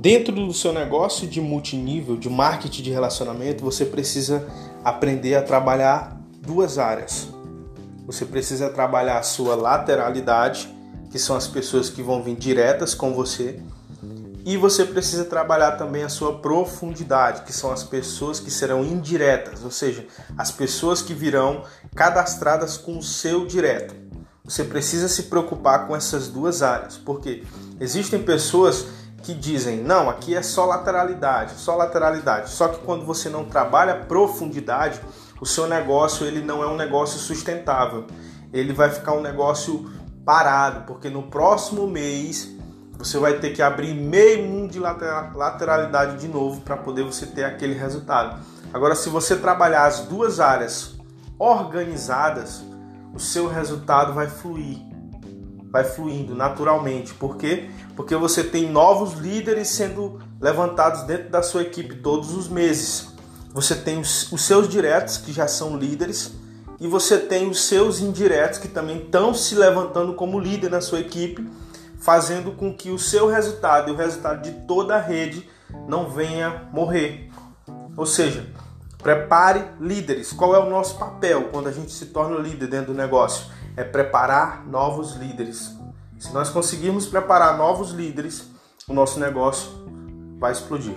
Dentro do seu negócio de multinível, de marketing de relacionamento, você precisa aprender a trabalhar duas áreas. Você precisa trabalhar a sua lateralidade, que são as pessoas que vão vir diretas com você, e você precisa trabalhar também a sua profundidade, que são as pessoas que serão indiretas, ou seja, as pessoas que virão cadastradas com o seu direto. Você precisa se preocupar com essas duas áreas, porque existem pessoas que dizem, não, aqui é só lateralidade, só lateralidade. Só que quando você não trabalha profundidade, o seu negócio ele não é um negócio sustentável. Ele vai ficar um negócio parado, porque no próximo mês você vai ter que abrir meio mundo de lateralidade de novo para poder você ter aquele resultado. Agora, se você trabalhar as duas áreas organizadas, o seu resultado vai fluir vai fluindo naturalmente. Por quê? Porque você tem novos líderes sendo levantados dentro da sua equipe todos os meses. Você tem os, os seus diretos, que já são líderes, e você tem os seus indiretos, que também estão se levantando como líder na sua equipe, fazendo com que o seu resultado e o resultado de toda a rede não venha morrer. Ou seja, prepare líderes. Qual é o nosso papel quando a gente se torna líder dentro do negócio? É preparar novos líderes. Se nós conseguirmos preparar novos líderes, o nosso negócio vai explodir.